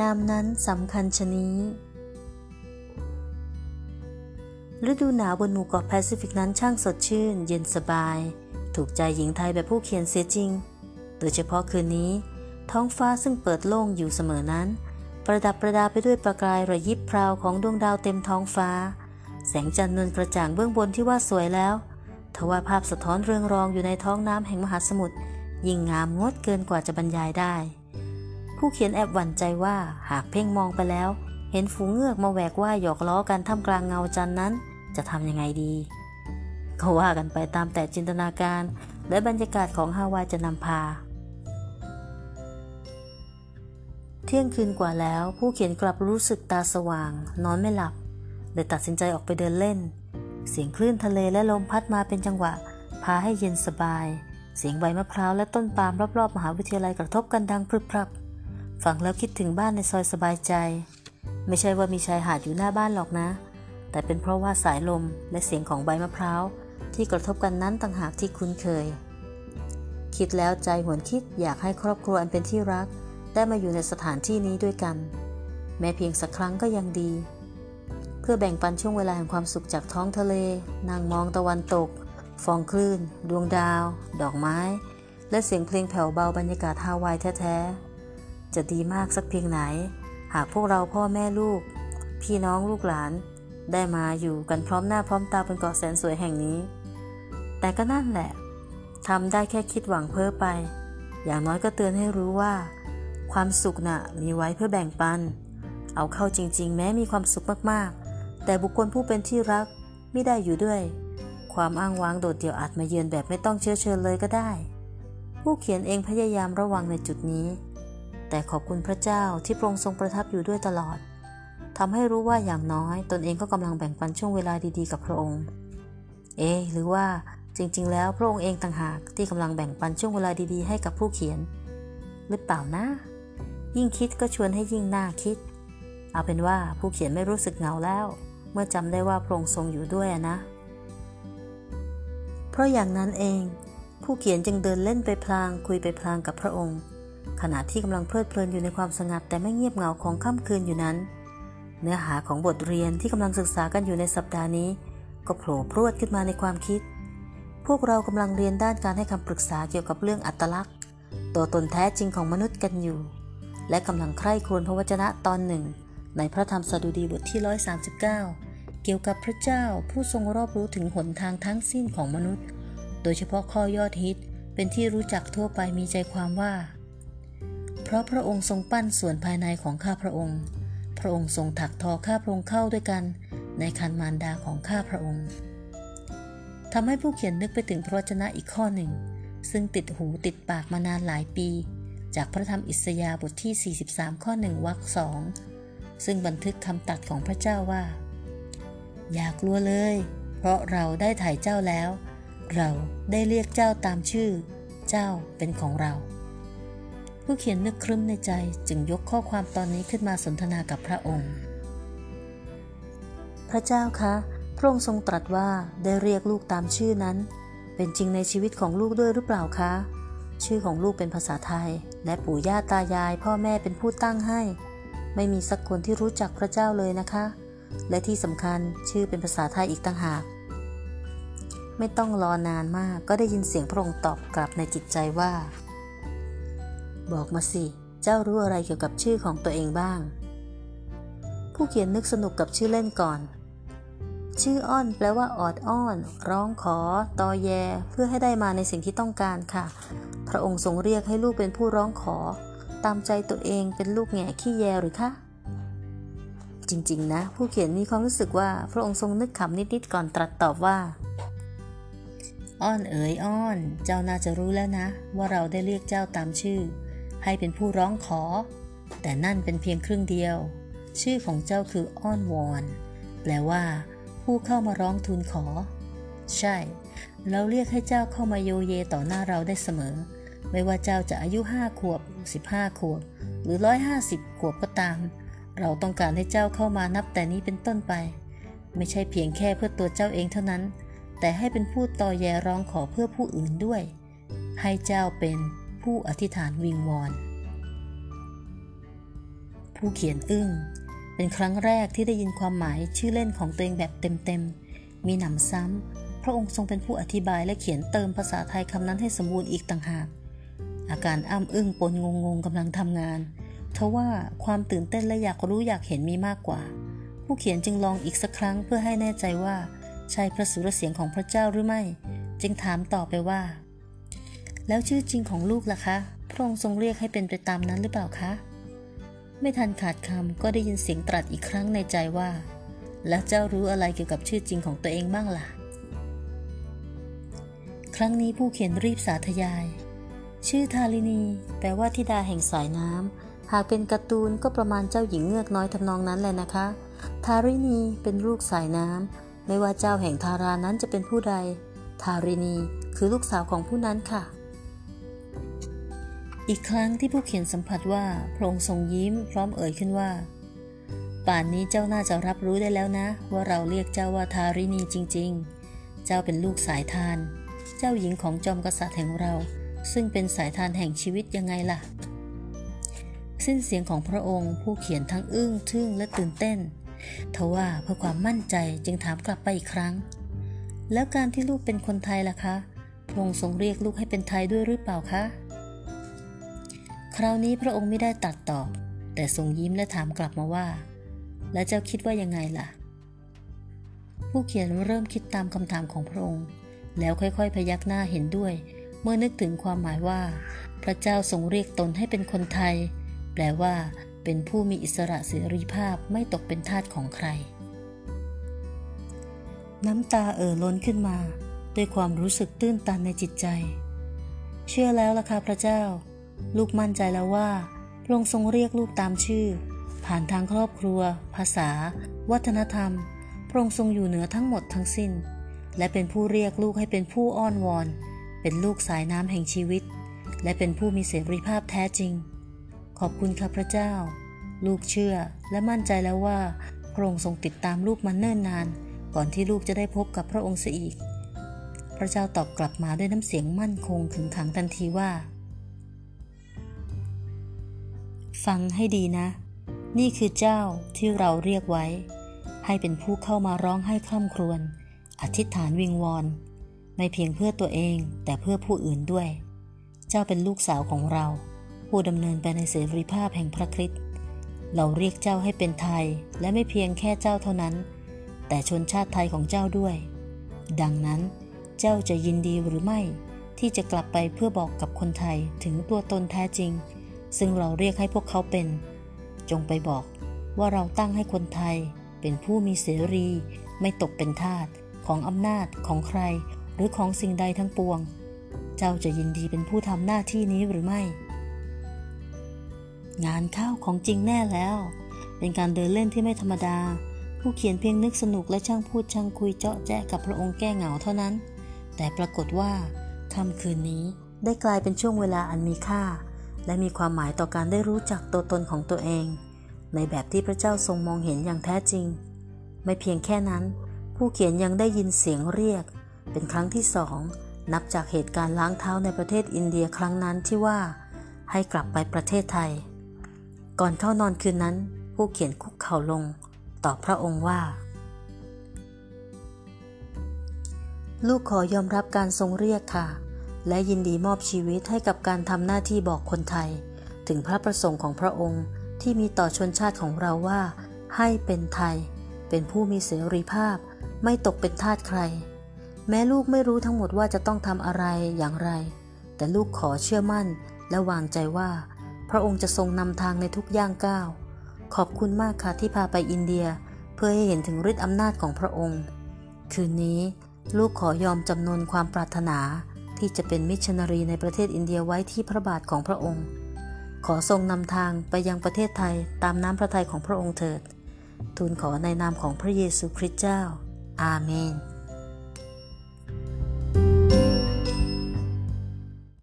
นามนั้นสำคัญชนี้ ฤดูหนาวบนหมู่เกาะแปซิฟิกนั้นช่างสดชื่น เย็นสบาย ถูกใจหญิงไทยแบบผู้เขียนเสียจริง โดยเฉพาะคืนนี้ ท้องฟ้าซึ่งเปิดโล่งอยู่เสมอนั้น ประดับประดาไปด้วยประกายระยิบพราวของดวงดาวเต็มท้องฟ้า แสงจันทร์นวลกระจ่างเบื้องบนที่ว่าสวยแล้วทว่าภาพสะท้อนเรืองรองอยู่ในท้องน้ำแห่งมหาสมุทรยิ่งงามงดเกินกว่าจะบรรยายได้ ผู้เขียนแอบหวั่นใจว่าหากเพ่งมองไปแล้ว เห็นฝูงเงือกมาแหวกว่ายหยอกล้อกันท่ามกลางเงาจันนั้น จะทำยังไงดี ก็ว่ากันไปตามแต่จินตนาการ และบรรยากาศของฮาวายจะนำพา เที่ยงคืนกว่าแล้ว ผู้เขียนกลับรู้สึกตาสว่าง นอนไม่หลับเลยตัดสินใจออกไปเดินเล่น เสียงคลื่นทะเลและลมพัดมาเป็นจังหวะ พาให้เย็นสบาย เสียงใบมะพร้าวและต้นปาล์มรอบๆมหาวิทยาลัยกระทบกันดังพรึบพรับ ฟังแล้วคิดถึงบ้านในซอยสบายใจ ไม่ใช่ว่ามีชายหาดอยู่หน้าบ้านหรอกนะ แต่เป็นเพราะว่าสายลมและเสียงของใบมะพร้าว ที่กระทบกันนั้นต่างหากที่คุ้นเคย คิดแล้วใจหวนคิดอยากให้ครอบครัวอันเป็นที่รัก ได้มาอยู่ในสถานที่นี้ด้วยกัน แม้เพียงสักครั้งก็ยังดี เพื่อแบ่งปันช่วงเวลาแห่งความสุขจากท้องทะเล นางมองตะวันตก ฟองคลื่น ดวงดาว ดอกไม้ และเสียงเพลงแผ่วเบาบรรยากาศฮาวายแท้ๆ จะดีมากสักเพียงไหน หากพวกเราพ่อแม่ลูก พี่น้องลูกหลาน ได้มาอยู่กันพร้อมหน้าพร้อมตาบนเกาะแสนสวยแห่งนี้ แต่ก็นั่นแหละทำได้แค่คิดหวังเพ้อไป อย่างน้อยก็เตือนให้รู้ว่า ความสุขนะ่ะมีไว้เพื่อแบ่งปัน เอาเข้าจริง ๆ แม้มีความสุขมากๆ แต่บุคคลผู้เป็นที่รักไม่ได้อยู่ด้วย ความอ้างว้างโดดเดี่ยวอาจมาเยือนแบบไม่ต้องเชื้อเชิญเลยก็ได้ ผู้เขียนเองพยายามระวังในจุดนี้ แต่ขอบคุณพระเจ้าที่พระองค์ทรงประทับอยู่ด้วยตลอดทำให้รู้ว่าอย่างน้อย ตนเองก็กำลังแบ่งปันช่วงเวลาดีๆ กับพระองค์ เอ๊หรือว่าจริงๆ แล้วพระองค์เองต่างหากที่กำลังแบ่งปันช่วงเวลาดีๆ ให้กับผู้เขียน หรือเปล่านะ ยิ่งคิดก็ชวนให้ยิ่งน่าคิด เอาเป็นว่าผู้เขียนไม่รู้สึกเหงาแล้ว เมื่อจำได้ว่าพระองค์ทรงอยู่ด้วยนะ เพราะอย่างนั้นเอง ผู้เขียนจึงเดินเล่นไปพลางคุยไปพลางกับพระองค์ ขณะที่กำลังเพลิดเพลินอยู่ในความสงัดแต่ไม่เงียบเหงาของค่ำคืนอยู่นั้น เนื้อหาของบทเรียนที่กำลังศึกษากันอยู่ในสัปดาห์นี้ ก็โผล่พรวดขึ้นมาในความคิด พวกเรากำลังเรียนด้านการให้คำปรึกษาเกี่ยวกับเรื่องอัตลักษณ์ ตัวตนแท้จริงของมนุษย์กันอยู่ และกำลังใคร่ครวญพระวจนะตอนหนึ่ง ในพระธรรมสดุดีบทที่ 139 เกี่ยวกับพระเจ้าผู้ทรงรอบรู้ถึงหนทางทั้งสิ้นของมนุษย์ โดยเฉพาะข้อยอดฮิตเป็นที่รู้จักทั่วไปมีใจความว่า เพราะพระองค์ทรงปั้นส่วนภายในของข้าพระองค์ พระองค์ทรงถักทอข้าพระองค์เข้าด้วยกัน ในคันมารดาของข้าพระองค์ทำให้ผู้เขียนนึกไปถึงพระวจนะอีกข้อหนึ่ง ซึ่งติดหูติดปากมานานหลายปี จากพระธรรมอิสยาห์บทที่ 43 ข้อหนึ่งวรรคสองซึ่งบันทึกคำตัดของพระเจ้าว่า อย่ากลัวเลย เพราะเราได้ถ่ายเจ้าแล้ว เราได้เรียกเจ้าตามชื่อ เจ้าเป็นของเรา ผู้เขียนนึกครึ้มในใจจึงยกข้อความตอนนี้ขึ้นมาสนทนากับพระองค์ พระเจ้าคะพระองค์ทรงตรัสว่าได้เรียกลูกตามชื่อนั้น เป็นจริงในชีวิตของลูกด้วยหรือเปล่าคะ ชื่อของลูกเป็นภาษาไทย และปู่ย่าตายาย พ่อแม่เป็นผู้ตั้งให้ ไม่มีสักคนที่รู้จักพระเจ้าเลยนะคะ และที่สำคัญชื่อเป็นภาษาไทยอีกต่างหาก ไม่ต้องรอนานมากก็ได้ยินเสียงพระองค์ตอบกลับในจิตใจว่า บอกมาสิ เจ้ารู้อะไรเกี่ยวกับชื่อของตัวเองบ้าง ผู้เขียนนึกสนุกกับชื่อเล่นก่อน ชื่ออ้อนแปลว่าออดอ้อน ร้องขอ ตอแย เพื่อให้ได้มาในสิ่งที่ต้องการค่ะ พระองค์ทรงเรียกให้ลูกเป็นผู้ร้องขอ ตามใจตัวเองเป็นลูกแง่ขี้แยหรือคะจริง ๆ นะ ผู้เขียนมีความรู้สึกว่าพระองค์ทรงนึกขำนิด ๆ ก่อนตรัสตอบว่า อ้อนเอ๋ยอ้อน เจ้าน่าจะรู้แล้วนะ ว่าเราได้เรียกเจ้าตามชื่อ ให้เป็นผู้ร้องขอ แต่นั่นเป็นเพียงครึ่งเดียว ชื่อของเจ้าคืออ้อนวอน แปลว่า ผู้เข้ามาร้องทูลขอ ใช่ เราเรียกให้เจ้าเข้ามาโยเยต่อหน้าเราได้เสมอ ไม่ว่าเจ้าจะอายุห้าขวบสิบห้าขวบ หรือร้อยห้าสิบขวบก็ตาม เราต้องการให้เจ้าเข้ามานับแต่นี้เป็นต้นไป ไม่ใช่เพียงแค่เพื่อตัวเจ้าเองเท่านั้น แต่ให้เป็นผู้ต่อแยร้องขอเพื่อผู้อื่นด้วย ให้เจ้าเป็น ผู้อธิษฐานวิงวอน ผู้เขียนอึ้ง เป็นครั้งแรกที่ได้ยินความหมายชื่อเล่นของตัวเองแบบเต็มๆ มีหนำซ้ำ พระองค์ทรงเป็นผู้อธิบายและเขียนเติมภาษาไทยคำนั้นให้สมบูรณ์อีกต่างหาก อาการอ้ำอึ้งปนงงงกำลังทำงานทว่าความตื่นเต้นและอยากรู้อยากเห็นมีมากกว่า ผู้เขียนจึงลองอีกสักครั้งเพื่อให้แน่ใจว่าใช่พระสุรเสียงของพระเจ้าหรือไม่ จึงถามต่อไปว่า แล้วชื่อจริงของลูกล่ะคะ พระองค์ทรงเรียกให้เป็นไปตามนั้นหรือเปล่าคะ ไม่ทันขาดคำก็ได้ยินเสียงตรัสอีกครั้งในใจว่า แล้วเจ้ารู้อะไรเกี่ยวกับชื่อจริงของตัวเองบ้างล่ะ ครั้งนี้ผู้เขียนรีบสาธยาย ชื่อทารินี แปลว่าธิดาแห่งสายน้ำ หากเป็นการ์ตูนก็ประมาณเจ้าหญิงเงือกน้อยทำนองนั้นแหละนะคะ ทารินีเป็นลูกสายน้ำ ไม่ว่าเจ้าแห่งทารานั้นจะเป็นผู้ใด ทารินีคือลูกสาวของผู้นั้นค่ะ อีกครั้งที่ผู้เขียนสัมผัสว่าพระองค์ทรงยิ้มพร้อมเอ่ยขึ้นว่า ป่านนี้เจ้าน่าจะรับรู้ได้แล้วนะ ว่าเราเรียกเจ้าว่าทารินีจริง ๆ เจ้าเป็นลูกสายทาน เจ้าหญิงของจอมกษัตริย์แห่งเรา ซึ่งเป็นสายทานแห่งชีวิตยังไงล่ะ สิ้นเสียงของพระองค์ผู้เขียนทั้งอึ้งทึ่งและตื่นเต้นทว่าเพื่อความมั่นใจจึงถามกลับไปอีกครั้ง แล้วการที่ลูกเป็นคนไทยล่ะคะพระองค์ทรงเรียกลูกให้เป็นไทยด้วยหรือเปล่าคะ ราวนี้พระองค์ไม่ได้ตัดตอบ แต่ทรงยิ้มและถามกลับมาว่า แล้วเจ้าคิดว่ายังไงล่ะ ผู้เขียนเริ่มคิดตามคำถามของพระองค์ แล้วค่อยๆ พยักหน้าเห็นด้วย เมื่อนึกถึงความหมายว่า พระเจ้าทรงเรียกตนให้เป็นคนไทย แปลว่า เป็นผู้มีอิสระเสรีภาพไม่ตกเป็นทาสของใคร น้ำตาเอ่อล้นขึ้นมา ด้วยความรู้สึกตื้นตันในจิตใจ เชื่อแล้วล่ะค่ะพระเจ้า ลูกมั่นใจแล้วว่าพระองค์ทรงเรียกลูกตามชื่อ ผ่านทางครอบครัว ภาษา วัฒนธรรม พระองค์ทรงอยู่เหนือทั้งหมดทั้งสิ้น และเป็นผู้เรียกลูกให้เป็นผู้อ้อนวอน เป็นลูกสายน้ำแห่งชีวิต และเป็นผู้มีเสรีภาพแท้จริง ขอบคุณครับพระเจ้า ลูกเชื่อและมั่นใจแล้วว่าพระองค์ทรงติดตามลูกมาเนิ่นนาน ก่อนที่ลูกจะได้พบกับพระองค์เสียอีก พระเจ้าตอบกลับมาด้วยน้ำเสียงมั่นคงขึงขังทันทีว่า ฟังให้ดีนะ นี่คือเจ้าที่เราเรียกไว้ ให้เป็นผู้เข้ามาร้องให้คร่ำครวญอธิษฐานวิงวอน ไม่เพียงเพื่อตัวเองแต่เพื่อผู้อื่นด้วย เจ้าเป็นลูกสาวของเรา ผู้ดำเนินไปในเสรีภาพแห่งพระคริสต์เราเรียกเจ้าให้เป็นไทยและไม่เพียงแค่เจ้าเท่านั้น แต่ชนชาติไทยของเจ้าด้วย ดังนั้นเจ้าจะยินดีหรือไม่ที่จะกลับไปเพื่อบอกกับคนไทยถึงตัวตนแท้จริง ซึ่งเราเรียกให้พวกเขาเป็น จงไปบอกว่าเราตั้งให้คนไทยเป็นผู้มีเสรี ไม่ตกเป็นทาสของอำนาจของใคร หรือของสิ่งใดทั้งปวง เจ้าจะยินดีเป็นผู้ทำหน้าที่นี้หรือไม่ งานเข้าของจริงแน่แล้ว เป็นการเดินเล่นที่ไม่ธรรมดา ผู้เขียนเพียงนึกสนุกและช่างพูดช่างคุยเจาะแจ๊ะกับพระองค์แก้เหงาเท่านั้น แต่ปรากฏว่าค่ำคืนนี้ได้กลายเป็นช่วงเวลาอันมีค่า และมีความหมายต่อการได้รู้จักตัวตนของตัวเอง ในแบบที่พระเจ้าทรงมองเห็นอย่างแท้จริง ไม่เพียงแค่นั้น ผู้เขียนยังได้ยินเสียงเรียก เป็นครั้งที่สองนับจากเหตุการณ์ล้างเท้าในประเทศอินเดียครั้งนั้นที่ว่า ให้กลับไปประเทศไทย ก่อนเข้านอนคืนนั้น ผู้เขียนคุกเข่าลง ตอบพระองค์ว่า ลูกขอยอมรับการทรงเรียกค่ะ และยินดีมอบชีวิตให้กับการทำหน้าที่บอกคนไทย ถึงพระประสงค์ของพระองค์ที่มีต่อชนชาติของเราว่า ให้เป็นไทย เป็นผู้มีเสรีภาพ ไม่ตกเป็นทาสใคร แม้ลูกไม่รู้ทั้งหมดว่าจะต้องทำอะไรอย่างไร แต่ลูกขอเชื่อมั่นและวางใจว่า พระองค์จะทรงนำทางในทุกย่างก้าว ขอบคุณมากค่ะที่พาไปอินเดีย เพื่อให้เห็นถึงฤทธิ์อำนาจของพระองค์ คืนนี้ลูกขอยอมจำนนความปรารถนา ที่จะเป็นมิชชันนารีในประเทศอินเดียไว้ที่พระบาทของพระองค์ ขอทรงนำทางไปยังประเทศไทยตามน้ำพระทัยของพระองค์เถิด ทูลขอในนามของพระเยซูคริสต์เจ้า อาเมน